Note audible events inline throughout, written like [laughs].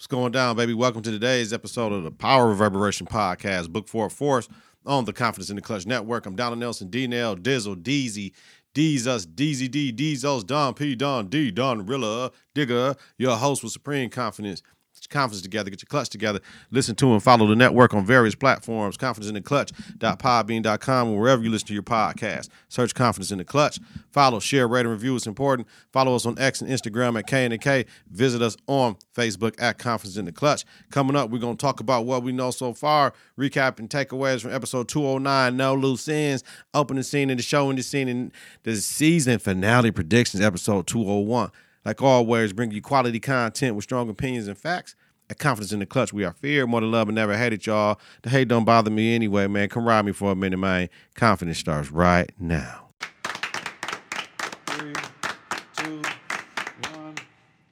What's going down, baby? Welcome to today's episode of the Power Reverberation Podcast, Book Four Force on the Confidence in the Clutch Network. I'm Donald Nelson, D Nail, Dizzle, Deezy, D's us, D, D's Don P, Don D, Don Rilla, Digger, your host with Supreme Confidence. Confidence together, get your clutch together. Listen to and follow the network on various platforms. Confidence in the Clutch.podbean.com or wherever you listen to your podcast. Search Confidence in the Clutch. Follow, share, rate, and review. It's important. Follow us on X and Instagram at K and K. Visit us on Facebook at Confidence in the Clutch. Coming up, we're gonna talk about what we know so far, recap and takeaways from episode 209, No Loose Ends, opening scene in the show and the scene in the season finale predictions, episode 201. Like always, bring you quality content with strong opinions and facts. At Confidence in the Clutch, we are fear, more than love, and never hated y'all. The hate don't bother me anyway, man. Come ride me for a minute, man. Confidence starts right now. Three, two, one.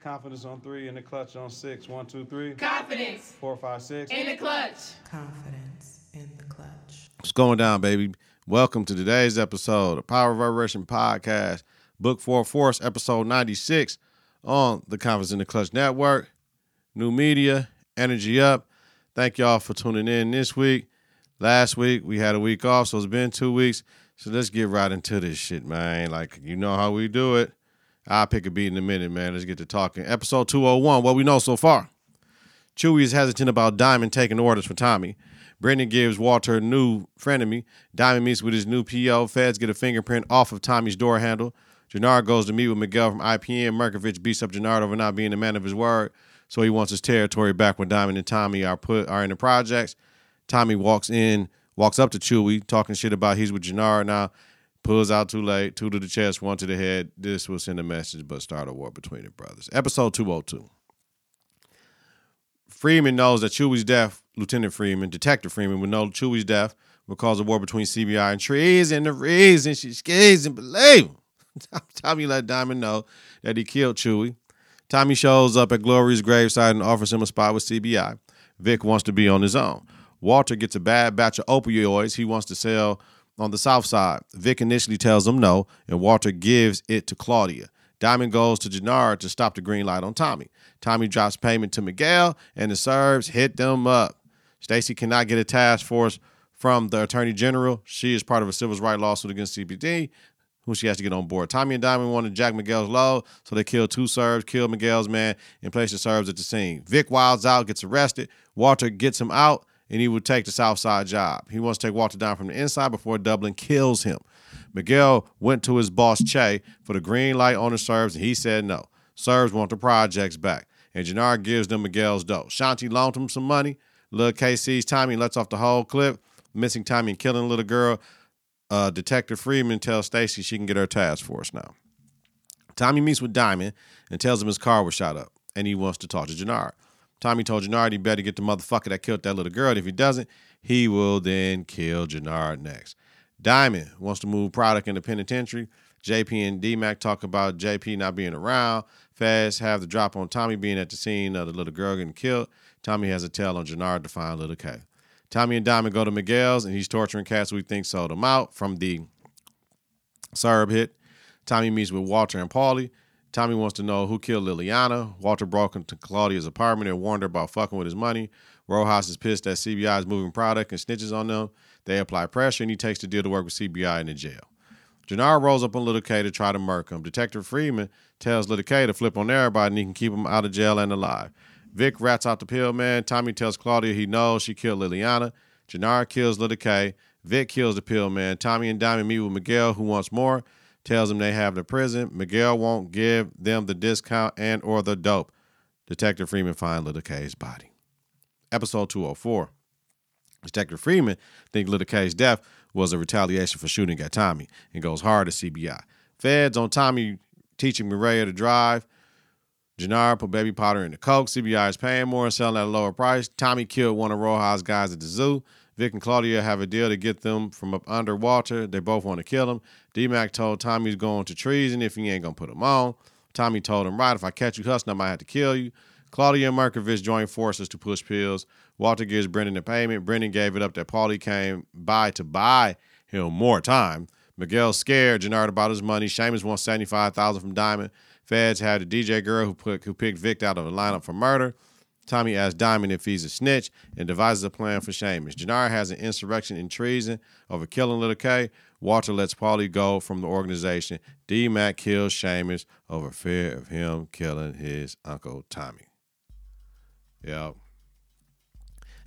Confidence on three, in the clutch on six. One, two, three. Confidence Four, five, six. in the clutch. Confidence in the clutch. What's going down, baby? Welcome to today's episode of Power Reverberation Podcast, Book Four Force, episode 96 on the Confidence in the Clutch Network. New media, energy up. Thank y'all for tuning in this week. Last week, we had a week off, so it's been two weeks. So let's get right into this shit, man. Like, you know how we do it. I'll pick a beat in a minute, man. Let's get to talking. Episode 201, what we know so far. Chewie is hesitant about Diamond taking orders for Tommy. Brendan gives Walter a new frenemy. Diamond meets with his new PO. Feds get a fingerprint off of Tommy's door handle. Jenard goes to meet with Miguel from IPN. Merkovich beats up Jenard over not being a man of his word, so he wants his territory back when Diamond and Tommy are put are in the projects. Tommy walks in, walks up to Chewy, talking shit about he's with Jenard now. Pulls out too late, two to the chest, one to the head. This will send a message, but start a war between the brothers. Episode 202. Freeman knows that Chewie's death, Lieutenant Freeman, Detective Freeman, would know Chewie's death will cause a war between CBI and Trees, and the reason she skates and believe him. [laughs] Tommy let Diamond know that he killed Chewie. Tommy shows up at Glory's graveside and offers him a spot with CBI. Vic wants to be on his own. Walter gets a bad batch of opioids he wants to sell on the south side. Vic initially tells him no, and Walter gives it to Claudia. Diamond goes to Jenard to stop the green light on Tommy. Tommy drops payment to Miguel, and the Serbs hit them up. Stacy cannot get a task force from the Attorney General. She is part of a civil rights lawsuit against CPD, who she has to get on board. Tommy and Diamond wanted Jack Miguel's load, so they killed two Serbs, killed Miguel's man, and placed the Serbs at the scene. Vic wilds out, gets arrested. Walter gets him out, and he would take the south side job. He wants to take Walter down from the inside before Dublin kills him. Miguel went to his boss Che for the green light on the Serbs, and he said no. Serbs want the projects back, and Jenard gives them Miguel's dough. Shanti loaned him some money. Lil K sees Tommy, lets off the whole clip, missing Tommy and killing a little girl. Uh, Detective Freeman tells Stacy she can get her task force now. Tommy meets with Diamond and tells him his car was shot up, and he wants to talk to Jenard. Tommy told Jenard he better get the motherfucker that killed that little girl. If he doesn't, he will then kill Jenard next. Diamond wants to move product in the penitentiary. JP and D-Mac talk about JP not being around. Fast have the drop on Tommy being at the scene of the little girl getting killed. Tommy has a tell on Jenard to find little K. Tommy and Diamond go to Miguel's and he's torturing cats we think sold him out from the Serb hit. Tommy meets with Walter and Paulie. Tommy wants to know who killed Liliana. Walter broke into Claudia's apartment and warned her about fucking with his money. Rojas is pissed that CBI is moving product and snitches on them. They apply pressure and he takes the deal to work with CBI in the jail. Jenard rolls up on Little K to try to murk him. Detective Freeman tells Little K to flip on everybody and he can keep him out of jail and alive. Vic rats out the pill man. Tommy tells Claudia he knows she killed Liliana. Jenard kills Little K. Vic kills the pill man. Tommy and Diamond meet with Miguel, who wants more. Tells him they have the prison. Miguel won't give them the discount and or the dope. Detective Freeman finds Little K's body. Episode 204. Detective Freeman thinks Little K's death was a retaliation for shooting at Tommy and goes hard at CBI. Feds on Tommy teaching Maria to drive. Jenard put baby powder in the coke. CBI is paying more and selling at a lower price. Tommy killed one of Rojas' guys at the zoo. Vic and Claudia have a deal to get them from up under Walter. They both want to kill him. D-Mac told Tommy he's going to treason if he ain't going to put him on. Tommy told him, right, if I catch you hustling, I might have to kill you. Claudia and Merkovich joined forces to push pills. Walter gives Brendan the payment. Brendan gave it up that Paulie came by to buy him more time. Miguel's scared Jenard about his money. Seamus wants 75000 from Diamond. Feds had the DJ girl who put who picked Vic out of the lineup for murder. Tommy asks Diamond if he's a snitch and devises a plan for Seamus. Janara has an insurrection and treason over killing Little K. Walter lets Paulie go from the organization. D Mac kills Seamus over fear of him killing his uncle Tommy. Yep.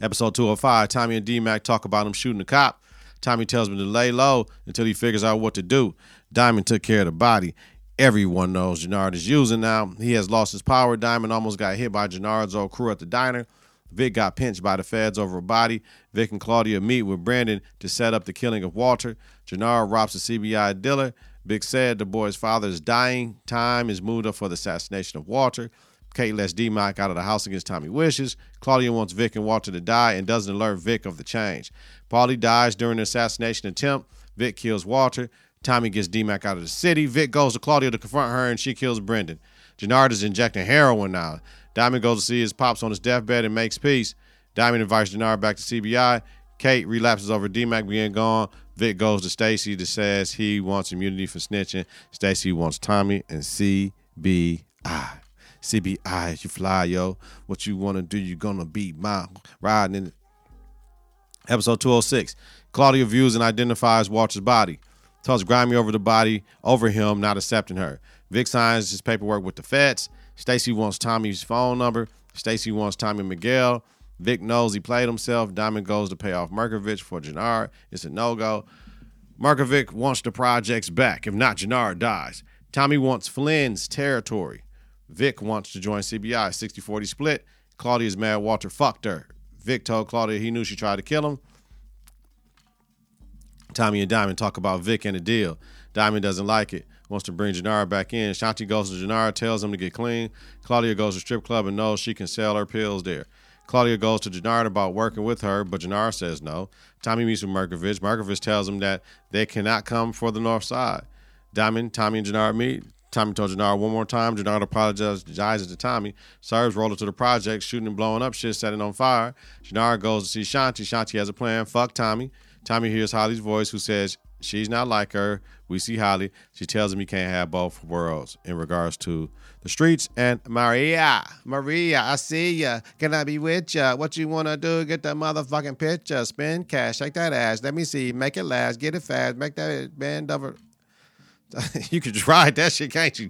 Episode 205, Tommy and D Mac talk about him shooting a cop. Tommy tells him to lay low until he figures out what to do. Diamond took care of the body. Everyone knows Jenard is using now. He has lost his power. Diamond almost got hit by Jenard's old crew at the diner. Vic got pinched by the feds over a body. Vic and Claudia meet with Brandon to set up the killing of Walter. Jenard robs a CBI dealer. Vic said the boy's father is dying. Time is moved up for the assassination of Walter. Kate lets D Mac out of the house against Tommy wishes. Claudia wants Vic and Walter to die and doesn't alert Vic of the change. Paulie dies during the assassination attempt. Vic kills Walter. Tommy gets D Mac out of the city. Vic goes to Claudia to confront her and she kills Brendan. Jenard is injecting heroin now. Diamond goes to see his pops on his deathbed and makes peace. Diamond invites Jenard back to CBI. Kate relapses over D Mac being gone. Vic goes to Stacy that says he wants immunity for snitching. Stacy wants Tommy and CBI. CBI, you fly, yo. What you want to do, you to be my riding in Episode 206. Claudia views and identifies Walter's body. Tells Grimy over the body, over him, not accepting her. Vic signs his paperwork with the feds. Stacy wants Tommy's phone number. Stacy wants Tommy Miguel. Vic knows he played himself. Diamond goes to pay off Merkovich for Jenard. It's a no-go. Markovic wants the projects back. If not, Jenard dies. Tommy wants Flynn's territory. Vic wants to join CBI. 60-40 split. Claudia's mad Walter fucked her. Vic told Claudia he knew she tried to kill him. Tommy and Diamond talk about Vic and the deal. Diamond doesn't like it, wants to bring Jenard back in. Shanti goes to Jenard, tells him to get clean. Claudia goes to strip club and knows she can sell her pills there. Claudia goes to Jenard about working with her, but Jenard says no. Tommy meets with Merkovich. Merkovich tells him that they cannot come for the north side. Diamond, Tommy, and Jenard meet. Tommy told Jenard one more time. Jenard apologizes to Tommy. Serves roll to the project, shooting and blowing up shit, setting on fire. Jenard goes to see Shanti. Shanti has a plan. Fuck Tommy. Tommy hears Holly's voice, who says she's not like her. We see Holly. She tells him he can't have both worlds in regards to the streets and Maria. Maria, I see ya. Can I be with ya? What you wanna do? Get that motherfucking picture. Spend cash. Shake that ass. Let me see. Make it last. Get it fast. Make that bend over. [laughs] you could just ride that shit, can't you?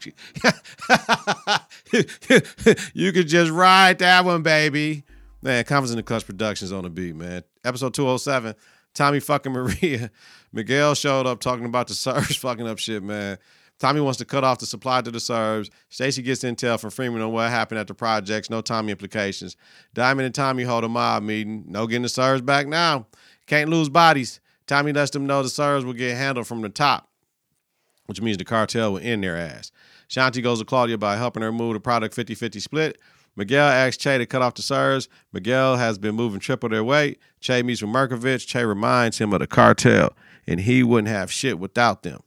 [laughs] you could just ride that one, baby. Man, Confidence in the Clutch Productions on the beat, man. Episode 207. Tommy fucking Maria. [laughs] Miguel showed up talking about the [laughs] Serbs fucking up shit, man. Tommy wants to cut off the supply to the Serbs. Stacy gets intel from Freeman on what happened at the projects. No Tommy implications. Diamond and Tommy hold a mob meeting. No getting the Serbs back now. Can't lose bodies. Tommy lets them know the Serbs will get handled from the top, which means the cartel will end their ass. Shanti goes to Claudia by helping her move the product 50 50 split. Miguel asks Che to cut off the Serbs. Miguel has been moving triple their weight. Che meets with Merkovich. Che reminds him of the cartel, and he wouldn't have shit without them.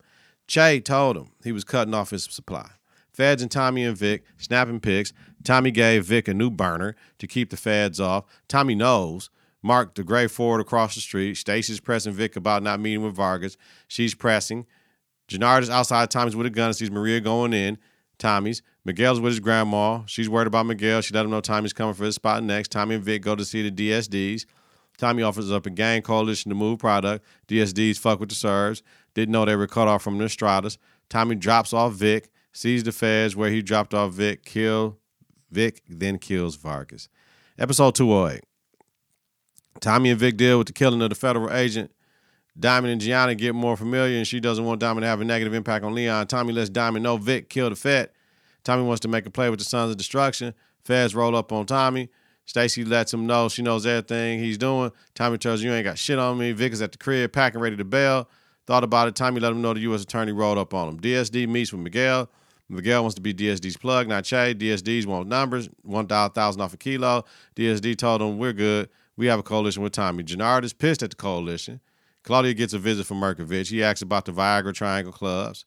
Che told him he was cutting off his supply. Feds and Tommy and Vic snapping pics. Tommy gave Vic a new burner to keep the feds off. Tommy knows. Mark the gray Ford across the street. Stacy's pressing Vic about not meeting with Vargas. She's pressing. Jenard is outside Tommy's with a gun and sees Maria going in. Tommy's. Miguel's with his grandma. She's worried about Miguel. She let him know Tommy's coming for his spot next. Tommy and Vic go to see the DSDs. Tommy offers up a gang coalition to move product. DSDs fuck with the Serbs. Didn't know they were cut off from the Estradas. Tommy drops off Vic, sees the feds where he dropped off Vic, kill Vic, then kills Vargas. Episode 208. Tommy and Vic deal with the killing of the federal agent. Diamond and Gianna get more familiar, and she doesn't want Diamond to have a negative impact on Leon. Tommy lets Diamond know Vic killed the Fed. Tommy wants to make a play with the Sons of Destruction. Feds roll up on Tommy. Stacy lets him know she knows everything he's doing. Tommy tells her, You ain't got shit on me. Vic is at the crib, packing, ready to bail. Thought about it. Tommy let him know the U.S. attorney rolled up on him. DSD meets with Miguel. Miguel wants to be DSD's plug, not Che. DSD's want numbers, one thousand off a kilo. DSD told him, We're good. We have a coalition with Tommy. Jenard is pissed at the coalition. Claudia gets a visit from Merkovich. He asks about the Viagra Triangle clubs.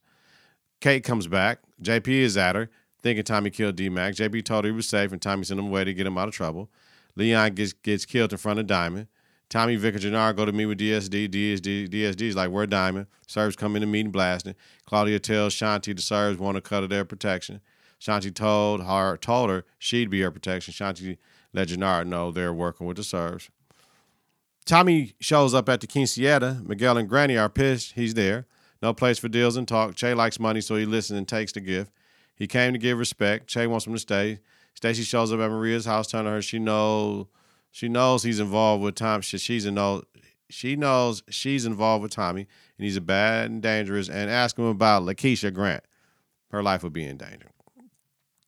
Kate comes back. JP is at her, thinking Tommy killed D Mac. JP told her he was safe, and Tommy sent him away to get him out of trouble. Leon gets gets killed in front of Diamond. Tommy, Vic, and Jenard go to meet with DSD. DSD, DSD DSD's like, we're Diamond. Serbs come in the meeting blasting. Claudia tells Shanti the Serbs want to cut of their protection. Shanti told her, told her she'd be her protection. Shanti let Gennard know they're working with the Serbs. Tommy shows up at the Quinceañera. Miguel and Granny are pissed. He's there. No place for deals and talk. Che likes money, so he listens and takes the gift. He came to give respect. Che wants him to stay. Stacy shows up at Maria's house, telling her she knows she knows he's involved with Tom. She, she's she knows she's involved with Tommy, and he's a bad and dangerous. And ask him about Lakeisha Grant. Her life would be in danger.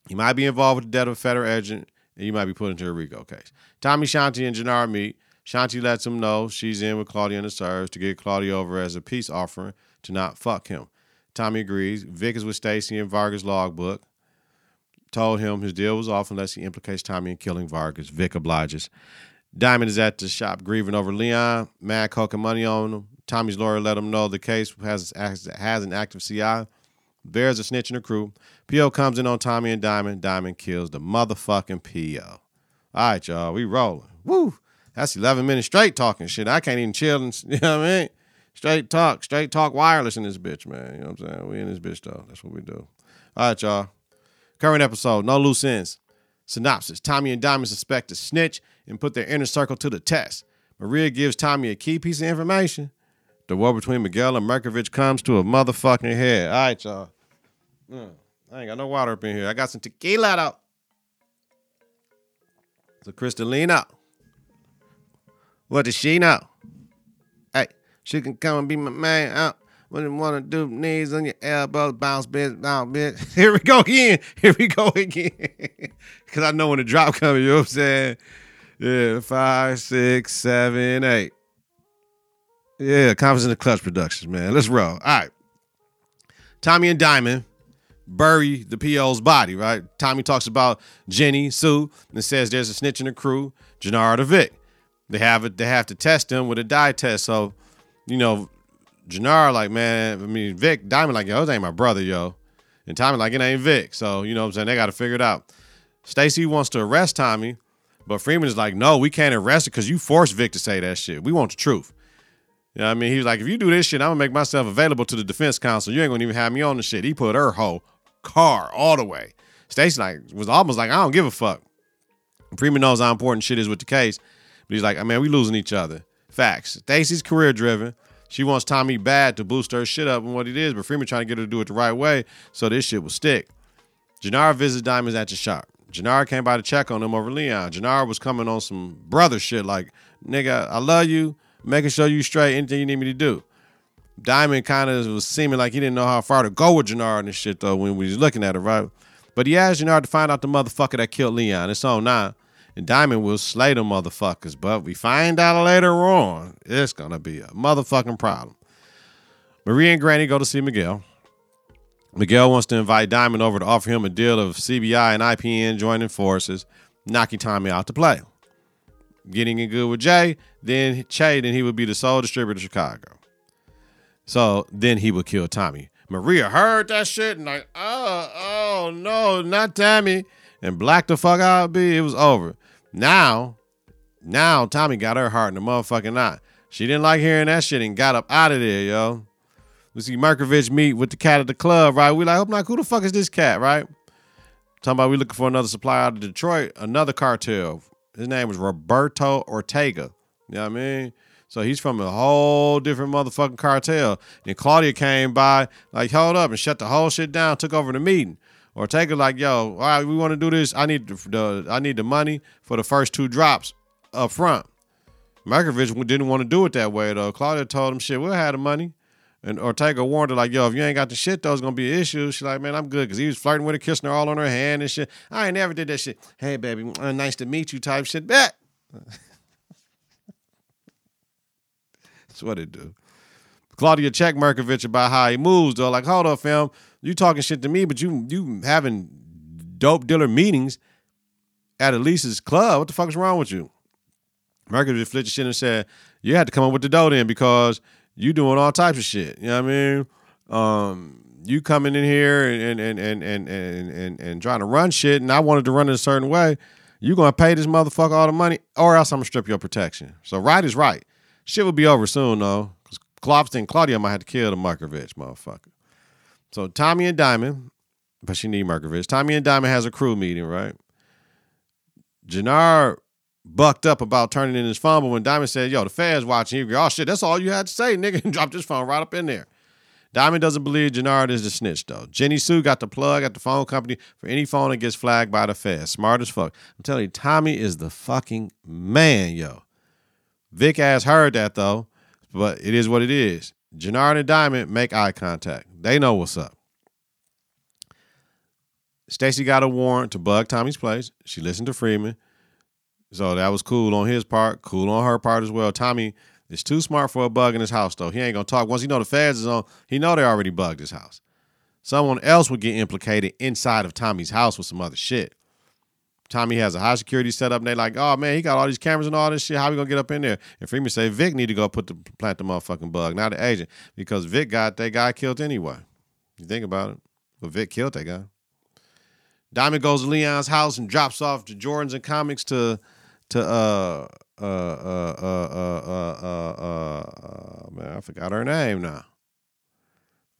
He might be involved with the death of a federal agent, and you might be put into a RICO case. Tommy, Shanti, and Jenard meet. Shanti lets him know she's in with Claudia and the Serbs to get Claudia over as a peace offering to not fuck him. Tommy agrees. Vic is with Stacy in Vargas' logbook. Told him his deal was off unless he implicates Tommy in killing Vargas. Vic obliges. Diamond is at the shop grieving over Leon. Mad coke and money on him. Tommy's lawyer let him know the case has has an active CI. Bears a snitch in the crew. P.O. comes in on Tommy and Diamond. Diamond kills the motherfucking P.O. All right, y'all. We rolling. Woo. That's 11 minutes straight talking shit. I can't even chill. And, [laughs] you know what I mean? Straight talk. Straight talk wireless in this bitch, man. You know what I'm saying? We in this bitch, though. That's what we do. All right, y'all. Current episode. No loose ends. Synopsis. Tommy and Diamond suspect a snitch and put their inner circle to the test. Maria gives Tommy a key piece of information. The war between Miguel and Markovich comes to a motherfucking head. All right, y'all. Mm, I ain't got no water up in here. I got some tequila out. So Cristalina. What does she know? She can come and be my man out. When you want to do knees on your elbows, bounce, bitch, bounce, bitch. [laughs] Here we go again. Here we go again. [laughs] Because I know when the drop coming, you know what I'm saying? Yeah, five, six, seven, eight. Yeah, Confidence in the Clutch Productions, man. Let's roll. All right. Tommy and Diamond bury the PO's body, right? Tommy talks about Jenny, Sue, and says there's a snitch in the crew, Jenard or Vic. They have it, they have to test him with a dye test. So, you know, Jenard, like, man, I mean, Vic, Diamond, like, yo, that ain't my brother, yo. And Tommy, like, it ain't Vic. So, you know what I'm saying? They got to figure it out. Stacy wants to arrest Tommy, but Freeman is like, no, we can't arrest it because you forced Vic to say that shit. We want the truth. You know what I mean? He was like, if you do this shit, I'm gonna make myself available to the defense counsel. You ain't gonna even have me on the shit. He put her whole car all the way. Stacy like was almost like, I don't give a fuck. Freeman knows how important shit is with the case, but he's like, I mean, we losing each other. Facts. Stacy's career driven. She wants Tommy bad to boost her shit up and what it is, but Freeman trying to get her to do it the right way so this shit will stick. Jenard visits Diamonds at the shop. Jenard came by to check on him over Leon. Jenard was coming on some brother shit like, nigga, I love you, making sure you straight, anything you need me to do. Diamond kind of was seeming like he didn't know how far to go with Jenard and this shit though when we was looking at it, right? But he asked Jenard to find out the motherfucker that killed Leon. It's on now. And Diamond will slay the motherfuckers, but we find out later on it's gonna be a motherfucking problem. Maria and Granny go to see Miguel. Miguel wants to invite Diamond over to offer him a deal of CBI and IPN joining forces, knocking Tommy out to play. Getting in good with Jay, then Che, then he would be the sole distributor of Chicago. So then he would kill Tommy. Maria heard that shit and like, oh, oh no, not Tommy. And black the fuck out be, it was over. Now, now Tommy got her heart in the motherfucking knot. She didn't like hearing that shit and got up out of there, yo. We see Markovich meet with the cat at the club, right? We like, oh like, who the fuck is this cat, right? Talking about we looking for another supplier out of Detroit, another cartel. His name was Roberto Ortega. You know what I mean? So he's from a whole different motherfucking cartel. And Claudia came by, like, hold up and shut the whole shit down, took over the meeting. Ortega, like, yo, all right, we want to do this. I need the, the I need the money for the first two drops up front. Markovich didn't want to do it that way though. Claudia told him, shit, we'll have the money. And Ortega warned her, like, yo, if you ain't got the shit, though, it's gonna be an issue. She's like, man, I'm good. Cause he was flirting with her, kissing her all on her hand and shit. I ain't never did that shit. Hey, baby, uh, nice to meet you type shit. Bet. [laughs] That's what it do. Claudia checked Markovich about how he moves, though. Like, hold up, fam. You talking shit to me, but you you having dope dealer meetings at Elise's club. What the fuck is wrong with you? Markovich flipped shit and said, You had to come up with the dough then because you doing all types of shit. You know what I mean? Um, you coming in here and and and and and and, and trying to run shit, and I wanted to run it a certain way. You gonna pay this motherfucker all the money, or else I'm gonna strip your protection. So right is right. Shit will be over soon though, because Klopston Claudia might have to kill the Markovich motherfucker. So Tommy and Diamond, but she need Markovich. Tommy and Diamond has a crew meeting, right? Jannar bucked up about turning in his phone, but when Diamond said, yo, the fans watching, he go, oh shit, that's all you had to say, nigga, [laughs] and dropped his phone right up in there. Diamond doesn't believe Jenard is the snitch, though. Jenny Sue got the plug at the phone company for any phone that gets flagged by the feds. Smart as fuck. I'm telling you, Tommy is the fucking man, yo. Vic has heard that, though, but it is what it is. Jenard and Diamond make eye contact. They know what's up. Stacy got a warrant to bug Tommy's place. She listened to Freeman. So that was cool on his part, cool on her part as well. Tommy is too smart for a bug in his house, though. He ain't gonna talk. Once he know the feds is on, he know they already bugged his house. Someone else would get implicated inside of Tommy's house with some other shit. Tommy has a high security setup, and they like, oh man, he got all these cameras and all this shit. How we gonna get up in there? And Freeman say Vic need to go put the plant the motherfucking bug, not the agent, because Vic got that guy killed anyway. You think about it, but Vic killed that guy. Diamond goes to Leon's house and drops off the Jordans and comics to to uh uh uh uh uh uh uh, uh, man, I forgot her name now.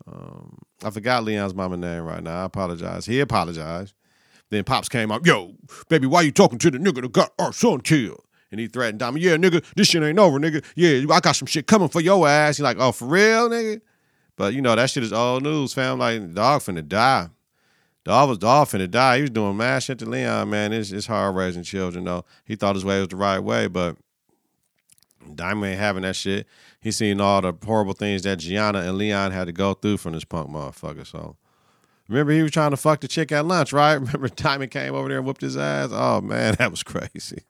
Um, I forgot Leon's mama name right now. I apologize. He apologized. Then Pops came up, yo, baby, why you talking to the nigga that got our son killed? And he threatened Diamond, yeah, nigga, this shit ain't over, nigga. Yeah, I got some shit coming for your ass. He's like, oh, for real, nigga? But you know, that shit is old news, fam. Like, dog finna die. Dog was dog finna die. He was doing mad shit to Leon, man. It's, it's hard raising children, though. He thought his way was the right way, but Diamond ain't having that shit. He seen all the horrible things that Gianna and Leon had to go through from this punk motherfucker. So remember he was trying to fuck the chick at lunch, right? [laughs] Remember Tommy came over there and whooped his ass? Oh man, [laughs] that was crazy.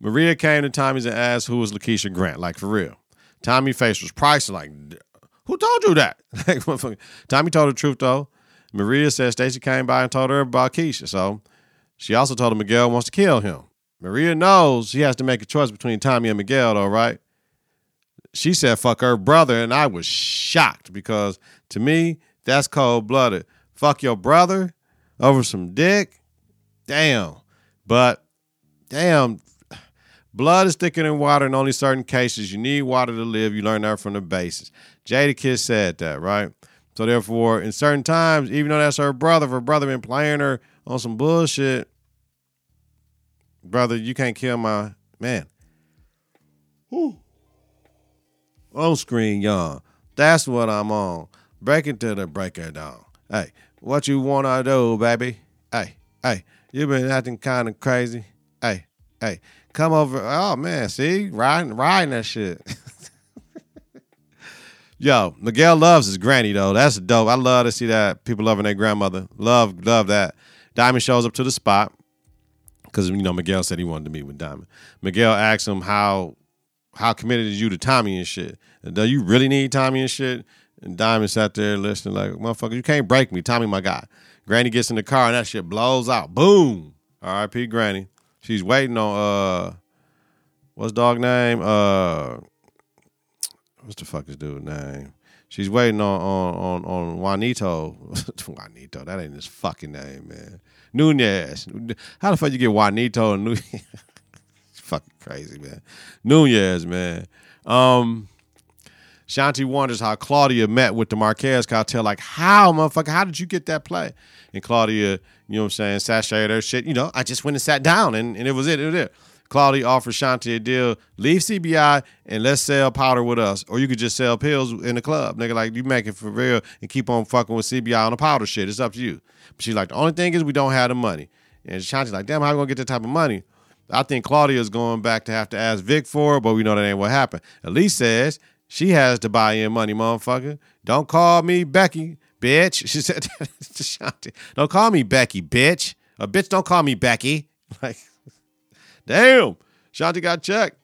Maria came to Tommy's and asked who was Lakeisha Grant, like for real. Tommy face was pricing like, who told you that? [laughs] Tommy told the truth though. Maria said Stacy came by and told her about Keisha. So she also told him Miguel wants to kill him. Maria knows she has to make a choice between Tommy and Miguel, though, right? She said, fuck her brother, and I was shocked because to me, that's cold blooded. Fuck your brother over some dick? Damn. But damn, blood is thicker than water in only certain cases. You need water to live. You learn that from the basis. Jadakiss said that, right? So therefore, in certain times, even though that's her brother, if her brother been playing her on some bullshit, brother, you can't kill my man. Whew. On screen, y'all. That's what I'm on. Break it to the breaker down. Hey, what you wanna do, baby? Hey, hey, you been acting kind of crazy. Hey, hey, come over. Oh man, see, riding, riding that shit. [laughs] Yo, Miguel loves his granny though. That's dope. I love to see that people loving their grandmother. Love, love that. Diamond shows up to the spot because you know Miguel said he wanted to meet with Diamond. Miguel asks him how how committed is you to Tommy and shit. Do you really need Tommy and shit? And Diamond sat there listening like, motherfucker, you can't break me. Tommy, my guy. Granny gets in the car and that shit blows out. Boom. R.I.P. Granny. She's waiting on uh what's dog name? Uh what's the fuck is dude name? She's waiting on on on, on Juanito. [laughs] Juanito, that ain't his fucking name, man. Nunez. How the fuck you get Juanito and Nunez? [laughs] fucking crazy, man. Nunez, man. Um, Shanti wonders how Claudia met with the Marquez cartel. Like, how, motherfucker? How did you get that play? And Claudia, you know what I'm saying, sashayed her shit. You know, I just went and sat down and, and it was it. It was it. Claudia offers Shanti a deal. Leave CBI and let's sell powder with us. Or you could just sell pills in the club. Nigga, like, you make it for real and keep on fucking with CBI on the powder shit. It's up to you. But she's like, the only thing is we don't have the money. And Shanti's like, damn, how we gonna get that type of money? I think Claudia is going back to have to ask Vic for it, but we know that ain't what happened. Elise says she has to buy in money, motherfucker. Don't call me Becky, bitch. [laughs] She said Shanti. Don't call me Becky, bitch. A bitch, don't call me Becky. [laughs] Like, damn. Shanti got checked.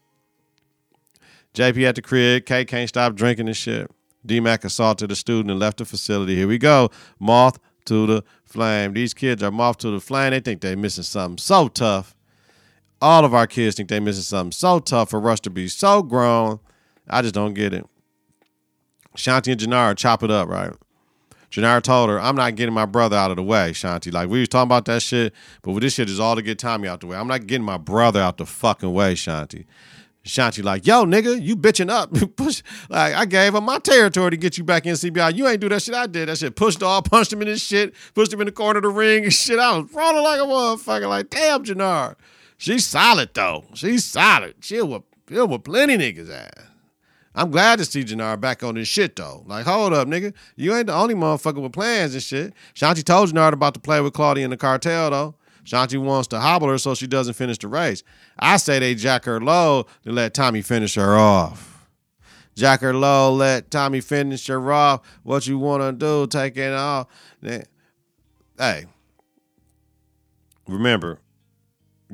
JP at the crib. K can't stop drinking and shit. D-Mac assaulted a student and left the facility. Here we go. Moth to the flame. These kids are moth to the flame. They think they're missing something so tough. All of our kids think they're missing something so tough for us to be so grown. I just don't get it. Shanti and Janara chop it up, right? Janara told her, I'm not getting my brother out of the way, Shanti. Like, we was talking about that shit, but with this shit is all to get Tommy out the way. I'm not getting my brother out the fucking way, Shanti. Shanti like, yo, nigga, you bitching up. [laughs] Push like I gave him my territory to get you back in CBI. You ain't do that shit. I did that shit. Pushed all, punched him in his shit, pushed him in the corner of the ring and shit. I was rolling like a motherfucker. Like, damn, Jenard. She's solid though. She's solid. She'll with, she'll with plenty niggas ass. I'm glad to see Janara back on this shit though. Like, hold up, nigga. You ain't the only motherfucker with plans and shit. Shanti told Janara about to play with Claudia in the cartel though. Shanti wants to hobble her so she doesn't finish the race. I say they jack her low to let Tommy finish her off. Jack her low, let Tommy finish her off. What you want to do, take it off. Hey, remember,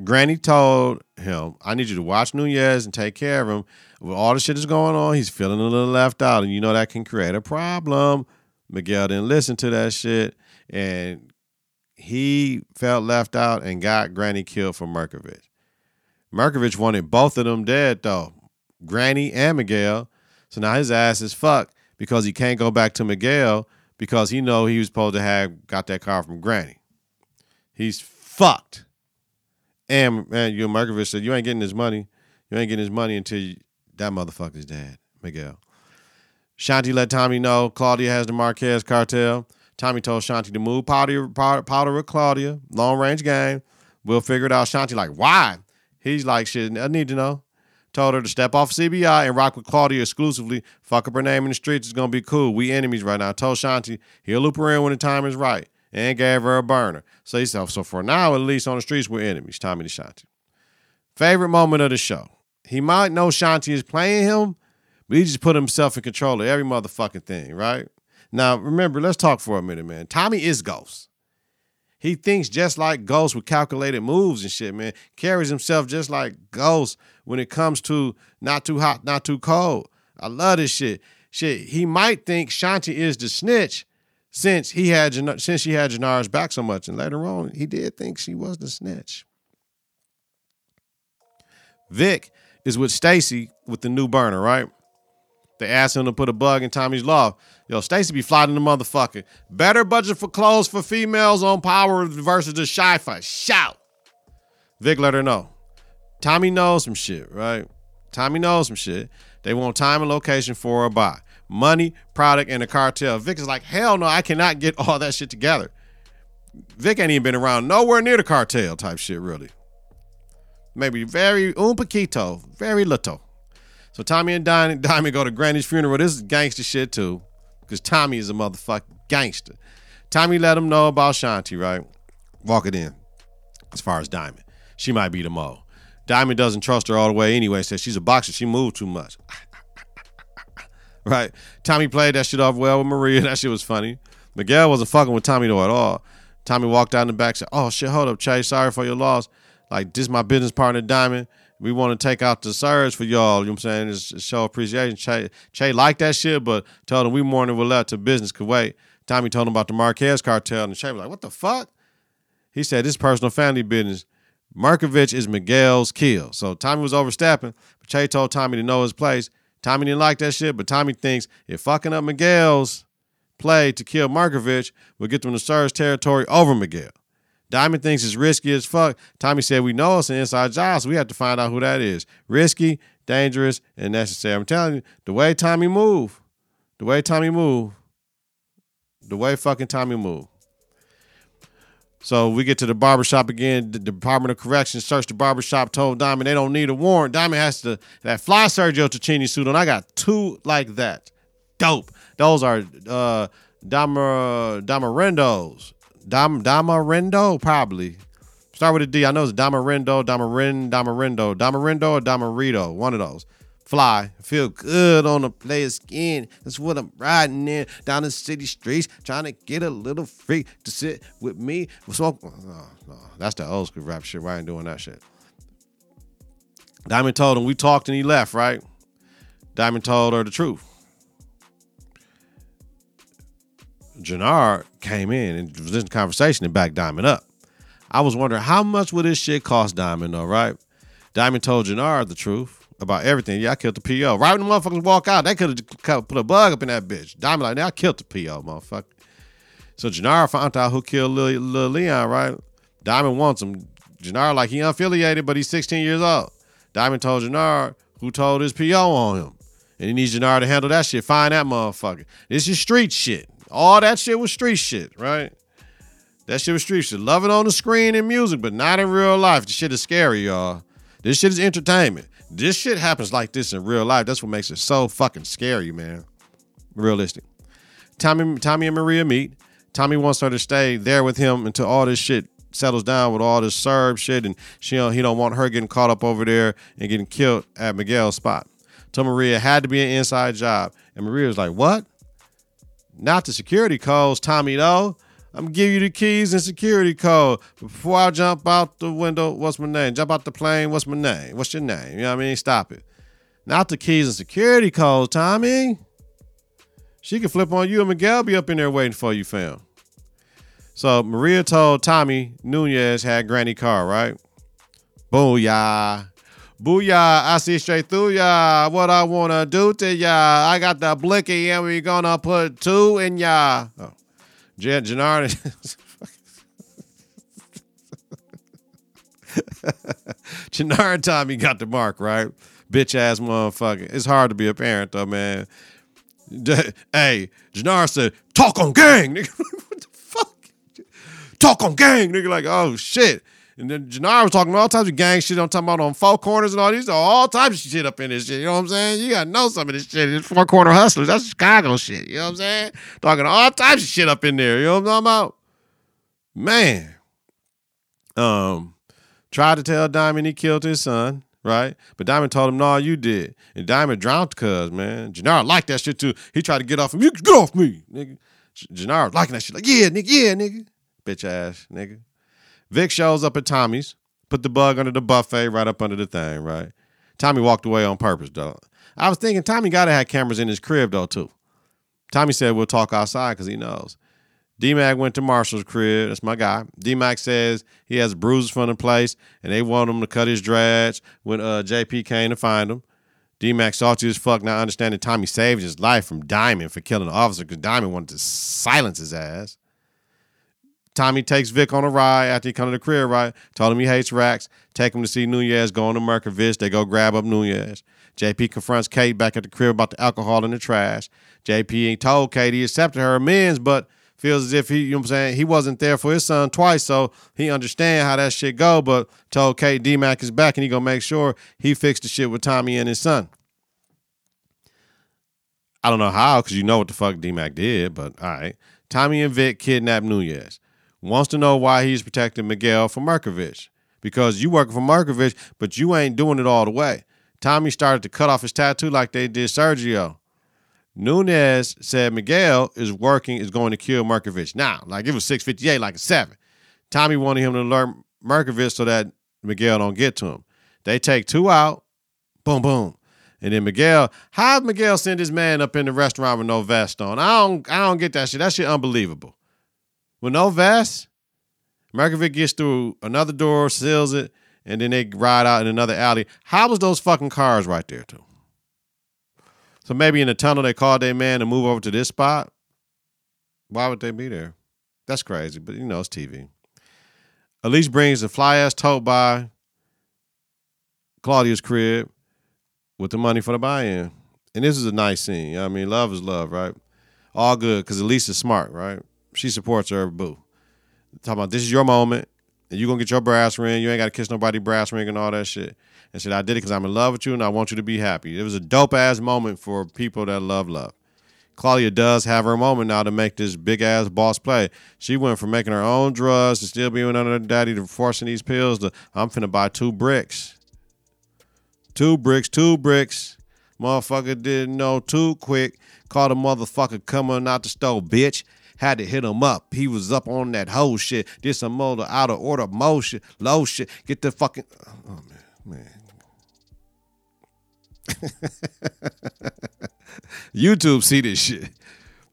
Granny told him, I need you to watch Nunez and take care of him. With all the shit that's going on, he's feeling a little left out, and you know that can create a problem. Miguel didn't listen to that shit, and he felt left out and got Granny killed for Merkovich. Merkovich wanted both of them dead, though, Granny and Miguel. So now his ass is fucked because he can't go back to Miguel because he know he was supposed to have got that car from Granny. He's fucked. And man, you Markovich said you ain't getting his money. You ain't getting his money until you, that motherfucker's dead, Miguel. Shanti let Tommy know Claudia has the Marquez cartel. Tommy told Shanti to move powder, powder, powder with Claudia. Long range game. We'll figure it out. Shanti like, why? He's like, shit, I need to know. Told her to step off CBI and rock with Claudia exclusively. Fuck up her name in the streets. It's gonna be cool. We enemies right now. told Shanti he'll loop her in when the time is right. And gave her a burner. So he said, so for now, at least on the streets, we're enemies. Tommy to Shanti. Favorite moment of the show. He might know Shanti is playing him, but he just put himself in control of every motherfucking thing, right? Now, remember, let's talk for a minute, man. Tommy is Ghost. He thinks just like Ghost with calculated moves and shit, man. Carries himself just like Ghost when it comes to not too hot, not too cold. I love this shit. Shit, he might think Shanti is the snitch since he had since she had Janara's back so much, and later on he did think she was the snitch. Vic is with Stacy with the new burner, right? They asked him to put a bug in Tommy's loft. Yo, Stacy be flying the motherfucker. Better budget for clothes for females on Power versus the Shy Fight. Shout. Vic let her know. Tommy knows some shit, right? Tommy knows some shit. They want time and location for a buy. Money, product, and a cartel. Vic is like, hell no, I cannot get all that shit together. Vic ain't even been around nowhere near the cartel type shit, really. Maybe very un poquito, very little. So Tommy and [laughs] Diamond go to Granny's funeral. This is gangster shit too, because Tommy is a motherfucking gangster. Tommy let him know about Shanti, right? Walk it in. As far as Diamond, she might be the mo. Diamond doesn't trust her all the way anyway. Says she's a boxer. She moved too much. Right? Tommy played that shit off well with Maria. [laughs] That shit was funny. Miguel wasn't fucking with Tommy though at all. Tommy walked out in the back. Said, "Oh shit, hold up, Chase. Sorry for your loss. Like this, my business partner Diamond." we want to take out the surge for y'all. You know what I'm saying? It's, show appreciation. Che, che liked that shit, but told him we morning we left to business Kuwait. Tommy told him about the Marquez cartel, and Che was like, what the fuck? He said, this personal family business. Markovich is Miguel's kill. So Tommy was overstepping, but Che told Tommy to know his place. Tommy didn't like that shit, but Tommy thinks if fucking up Miguel's play to kill Markovich will get them to Surge territory over Miguel. Diamond thinks it's risky as fuck. Tommy said, We know it's an inside job, so we have to find out who that is. Risky, dangerous, and necessary. I'm telling you, the way Tommy move, the way Tommy move, the way fucking Tommy move. So we get to the barbershop again. The Department of Corrections searched the barbershop, told Diamond they don't need a warrant. Diamond has to that fly Sergio Tacchini suit on. I got two like that. Dope. Those are uh Dama Damarendos. Dam Damarendo, probably. Start with a D. I know it's Damarendo, Damarin, Damarendo, Damarendo or Damarito. One of those. Fly. Feel good on the player's skin. That's what I'm riding in down the city streets, trying to get a little freak to sit with me. Smoke. Oh, no. That's the old school rap shit. Why ain't doing that shit? Diamond told him we talked and he left, right? Diamond told her the truth. Jannar came in and was in conversation and backed Diamond up. I was wondering how much would this shit cost Diamond, though, right? Diamond told Jannar the truth about everything. Yeah, I killed the PO. Right when the motherfuckers walk out, they could have put a bug up in that bitch. Diamond like, now I killed the PO, motherfucker. So Jannar found out who killed Lil, Lil Leon, right? Diamond wants him. Jannar like he unaffiliated, but he's 16 years old. Diamond told Jannar who told his PO on him. And he needs Jannar to handle that shit. Find that motherfucker. This is street shit. All that shit was street shit, right? That shit was street shit. Love it on the screen and music, but not in real life. The shit is scary, y'all. This shit is entertainment. This shit happens like this in real life. That's what makes it so fucking scary, man. Realistic. Tommy, Tommy and Maria meet. Tommy wants her to stay there with him until all this shit settles down with all this Serb shit, and she don't, he don't want her getting caught up over there and getting killed at Miguel's spot. So Maria had to be an inside job, and Maria was like, "What? Not the security calls, Tommy. Though I'm gonna give you the keys and security code. Before I jump out the window, what's my name? Jump out the plane, what's my name? What's your name? You know what I mean? Stop it. Not the keys and security codes, Tommy. She can flip on you and Miguel be up in there waiting for you, fam. So Maria told Tommy Nunez had Granny car, right? Booyah. Booyah, I see straight through ya. What I wanna do to ya. I got the blicky and we gonna put two in ya. Oh. Jan- Jenard. [laughs] Jenard and Tommy got the mark, right? Bitch ass motherfucker. It's hard to be a parent though, man. Hey, Jenard said, talk on gang, nigga. [laughs] what the fuck? Talk on gang, nigga. Like, oh shit. And then Jenard was talking all types of gang shit. I'm talking about on four corners and all these, all types of shit up in this shit. You know what I'm saying? You gotta know some of this shit. It's four corner hustlers. That's Chicago shit. You know what I'm saying? Talking all types of shit up in there. You know what I'm talking about? Man. Um, tried to tell Diamond he killed his son, right? But Diamond told him, no, you did. And Diamond drowned cuz, man. Jenard liked that shit too. He tried to get off him. You get off me, nigga. Jenard was liking that shit. Like, yeah, nigga, yeah, nigga. Bitch ass, nigga. Vic shows up at Tommy's, put the bug under the buffet right up under the thing, right? Tommy walked away on purpose, though. I was thinking Tommy gotta have cameras in his crib though, too. Tommy said we'll talk outside because he knows. D-Mac went to Marshall's crib. That's my guy. D-Mac says he has bruises from the place and they want him to cut his dreads when uh, JP came to find him. D-Mac salty as fuck, not understanding Tommy saved his life from Diamond for killing the officer because Diamond wanted to silence his ass. Tommy takes Vic on a ride after he come to the crib, right? Told him he hates racks. Take him to see Nunez going to Merkovich. They go grab up Nunez. JP confronts Kate back at the crib about the alcohol in the trash. JP ain't told Kate he accepted her amends, but feels as if he, you know what I'm saying, he wasn't there for his son twice, so he understand how that shit go, but told Kate D-Mac is back and he gonna make sure he fixed the shit with Tommy and his son. I don't know how, because you know what the fuck D-Mac did, but all right. Tommy and Vic kidnapped Nunez wants to know why he's protecting Miguel from Markovich. Because you working for Markovich, but you ain't doing it all the way. Tommy started to cut off his tattoo like they did Sergio. Nunez said Miguel is working, is going to kill Markovich. Now, like it was 658, like a seven. Tommy wanted him to alert Markovich so that Miguel don't get to him. They take two out, boom, boom. And then Miguel, how Miguel send his man up in the restaurant with no vest on? I don't I don't get that shit. That shit unbelievable. With no vest, Markovic gets through another door, seals it, and then they ride out in another alley. How was those fucking cars right there too? So maybe in the tunnel they called their man to move over to this spot. Why would they be there? That's crazy, but you know it's TV. Elise brings the fly ass tote by Claudia's crib with the money for the buy-in, and this is a nice scene. I mean, love is love, right? All good because Elise is smart, right? She supports her boo. Talking about this is your moment, and you gonna get your brass ring. You ain't gotta kiss nobody brass ring and all that shit. And said, I did it because I'm in love with you and I want you to be happy. It was a dope ass moment for people that love love. Claudia does have her moment now to make this big ass boss play. She went from making her own drugs to still being under daddy to forcing these pills to I'm finna buy two bricks. Two bricks, two bricks. Motherfucker didn't know too quick. Caught a motherfucker coming out the stove, bitch. Had to hit him up. He was up on that whole shit. Did some more out of order motion, low shit. Get the fucking oh man, man. [laughs] YouTube see this shit.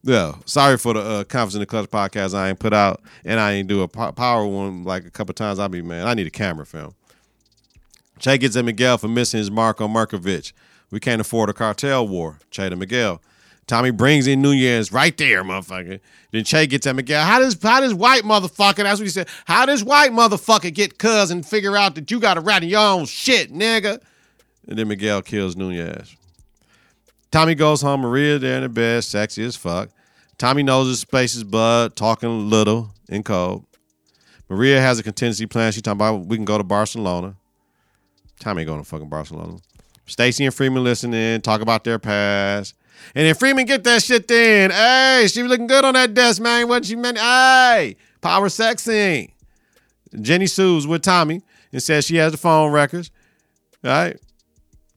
Yeah, sorry for the uh, Confidence in the Clutch podcast I ain't put out, and I ain't do a po- power one like a couple times. I be man, I need a camera film. Che gets at Miguel for missing his mark on Markovich. We can't afford a cartel war. Che to Miguel. Tommy brings in Nunez right there, motherfucker. Then Che gets at Miguel. How does how does white motherfucker? That's what he said. How does white motherfucker get cuz and figure out that you got to rat in your own shit, nigga? And then Miguel kills Nunez. Tommy goes home. Maria there in the bed, sexy as fuck. Tommy knows his space is bud, talking little and cold. Maria has a contingency plan. She talking about we can go to Barcelona. Tommy going to fucking Barcelona. Stacy and Freeman listening, talk about their past. And then Freeman get that shit then. Hey, she was looking good on that desk, man. What you meant? Hey, power sexing. Jenny Sue's with Tommy and says she has the phone records. All right.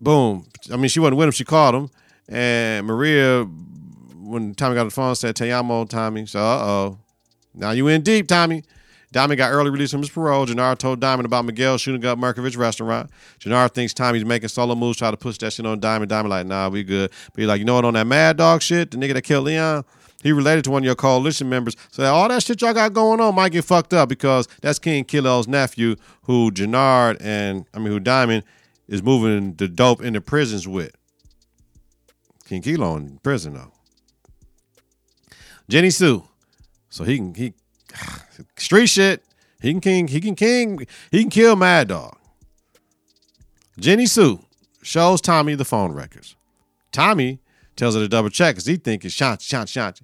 Boom. I mean, she wasn't with him. She called him. And Maria, when Tommy got the phone, said, Te amo, Tommy. So, uh oh. Now you in deep, Tommy. Diamond got early release from his parole. Jenard told Diamond about Miguel shooting up Markovich restaurant. Jenard thinks Tommy's making solo moves, try to push that shit on Diamond. Diamond like, nah, we good. But he like, you know what, on that Mad Dog shit, the nigga that killed Leon, he related to one of your coalition members. So all that shit y'all got going on might get fucked up because that's King Kilo's nephew, who Jenard and I mean who Diamond is moving the dope into prisons with. King Kilo in prison though. Jenny Sue. So he can he [sighs] street shit. He can king. He can king. He can kill Mad Dog. Jenny Sue shows Tommy the phone records. Tommy tells her to double check because he think it's Shanti, Shanti, Shanti.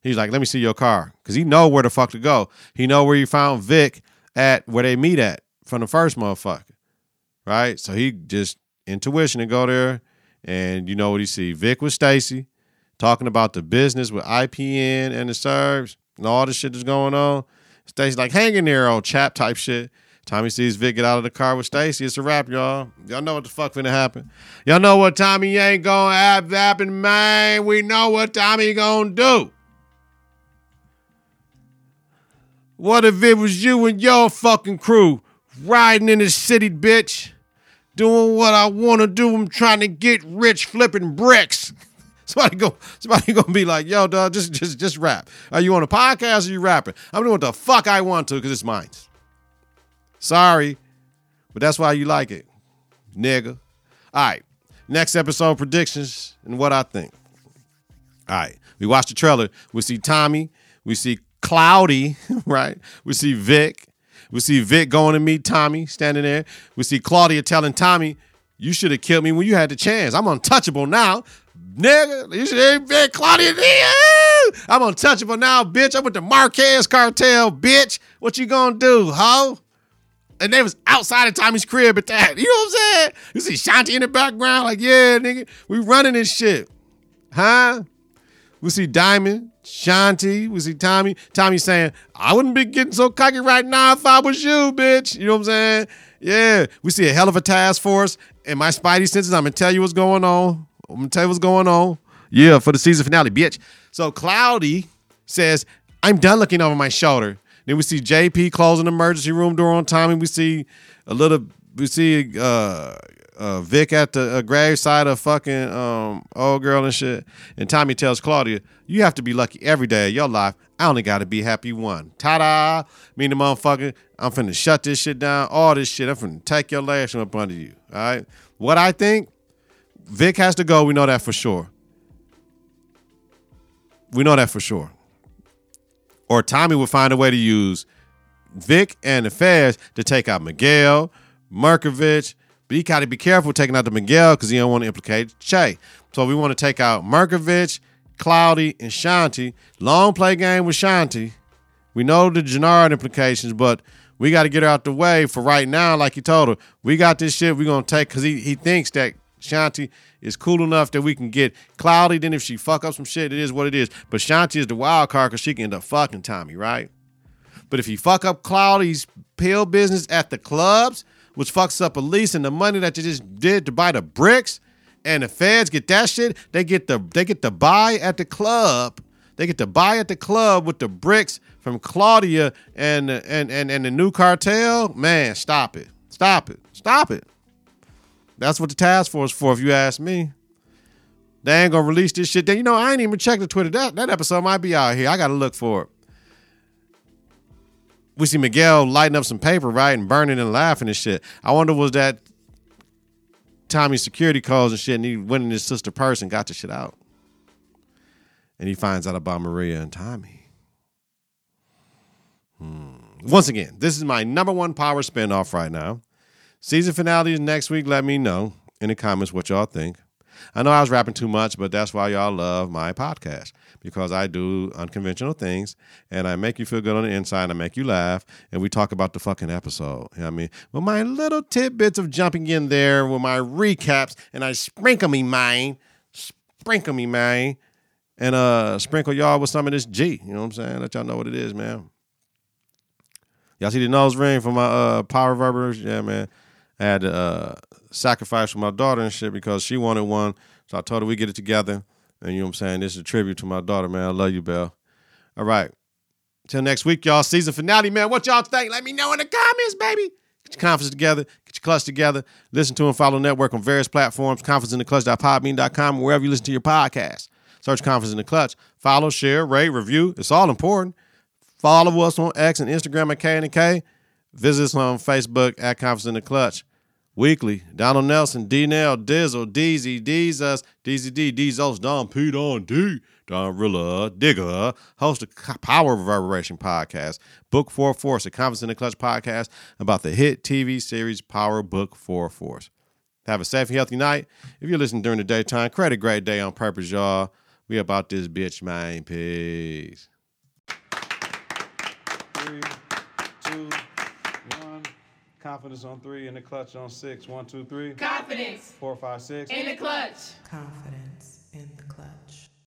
He's like, let me see your car because he know where the fuck to go. He know where he found Vic at where they meet at from the first motherfucker, right? So he just intuition and go there, and you know what he see? Vic with Stacy talking about the business with IPN and the Serbs and all the shit that's going on. Stacy's like, hang in there, old chap type shit. Tommy sees Vic get out of the car with Stacy. It's a wrap, y'all. Y'all know what the fuck finna happen. Y'all know what Tommy ain't gonna have happen, man. We know what Tommy gonna do. What if it was you and your fucking crew riding in the city, bitch? Doing what I wanna do. I'm trying to get rich flipping bricks. [laughs] Somebody go, somebody gonna be like, yo, dog, just just just rap. Are you on a podcast or you rapping? I'm doing what the fuck I want to because it's mine. Sorry, but that's why you like it, nigga. All right, next episode predictions and what I think. All right, we watch the trailer. We see Tommy. We see Cloudy, [laughs] right? We see Vic. We see Vic going to meet Tommy standing there. We see Claudia telling Tommy, "You should have killed me when you had the chance. I'm untouchable now." Nigga, you should have been Claudia. I'm untouchable now, bitch. I'm with the Marquez cartel, bitch. What you gonna do, ho? And they was outside of Tommy's crib at that. You know what I'm saying? You see Shanti in the background, like, yeah, nigga, we running this shit. Huh? We see Diamond, Shanti, we see Tommy. Tommy saying, I wouldn't be getting so cocky right now if I was you, bitch. You know what I'm saying? Yeah. We see a hell of a task force. And my spidey senses, I'm gonna tell you what's going on. I'm gonna tell you what's going on. Yeah, for the season finale, bitch. So Cloudy says, I'm done looking over my shoulder. Then we see JP closing the emergency room door on Tommy. We see a little, we see uh, uh, Vic at the uh, graveside of fucking um, old girl and shit. And Tommy tells Claudia, You have to be lucky every day of your life. I only got to be happy one. Ta da! Me and the motherfucker, I'm finna shut this shit down. All this shit, I'm finna take your legs from up under you. All right? What I think, Vic has to go. We know that for sure. We know that for sure. Or Tommy would find a way to use Vic and the Feds to take out Miguel, Markovich. But he got to be careful taking out the Miguel because he don't want to implicate Che. So we want to take out Markovich, Cloudy, and Shanti. Long play game with Shanti. We know the Jenard implications, but we got to get her out the way for right now. Like he told her, we got this shit. We're gonna take because he he thinks that Shanti is cool enough that we can get Cloudy. Then if she fuck up some shit, it is what it is. But Shanti is the wild card because she can end up fucking Tommy, right? But if you fuck up Cloudy's pill business at the clubs, which fucks up Elise and the money that you just did to buy the bricks, and the feds get that shit, they get the they get the buy at the club. They get to buy at the club with the bricks from Claudia and and and, and the new cartel. Man, stop it. Stop it. Stop it. That's what the task force for, if you ask me. They ain't gonna release this shit. Then you know, I ain't even checked the Twitter. That that episode might be out here. I gotta look for it. We see Miguel lighting up some paper, right, and burning and laughing and shit. I wonder was that Tommy's security calls and shit, and he went in his sister purse and got the shit out. And he finds out about Maria and Tommy. Hmm. Once again, this is my number one power spinoff right now. Season finale is next week. Let me know in the comments what y'all think. I know I was rapping too much, but that's why y'all love my podcast because I do unconventional things and I make you feel good on the inside. I make you laugh and we talk about the fucking episode. You know what I mean? With my little tidbits of jumping in there with my recaps and I sprinkle me mine, sprinkle me mine, and uh sprinkle y'all with some of this G. You know what I'm saying? Let y'all know what it is, man. Y'all see the nose ring for my uh power reverbers? Yeah, man. I had to uh, sacrifice for my daughter and shit because she wanted one. So I told her we get it together. And you know what I'm saying? This is a tribute to my daughter, man. I love you, Belle. All right. Till next week, y'all. Season finale, man. What y'all think? Let me know in the comments, baby. Get your conference together. Get your clutch together. Listen to and follow Network on various platforms. Confidence in the clutch.podbean.com, wherever you listen to your podcast. Search Confidence in the Clutch. Follow, share, rate, review. It's all important. Follow us on X and Instagram at K and K. Visit us on Facebook at Confidence in the Clutch. Weekly, Donald Nelson, D Nell, Dizzle, Deezy, Deezus, Deezy D, Deezos, Don P, Don D, Don Rilla, Digger, host of Power Reverberation podcast, Book Four Force, a Confidence in the Clutch podcast about the hit TV series Power Book Four Force. Have a safe and healthy night. If you're listening during the daytime, credit great day on purpose, y'all. We about this bitch, man. Peace. Three, two, one. Confidence on three and the clutch on six. One, two, three. Confidence Four, five, six. in the clutch. Confidence in the clutch.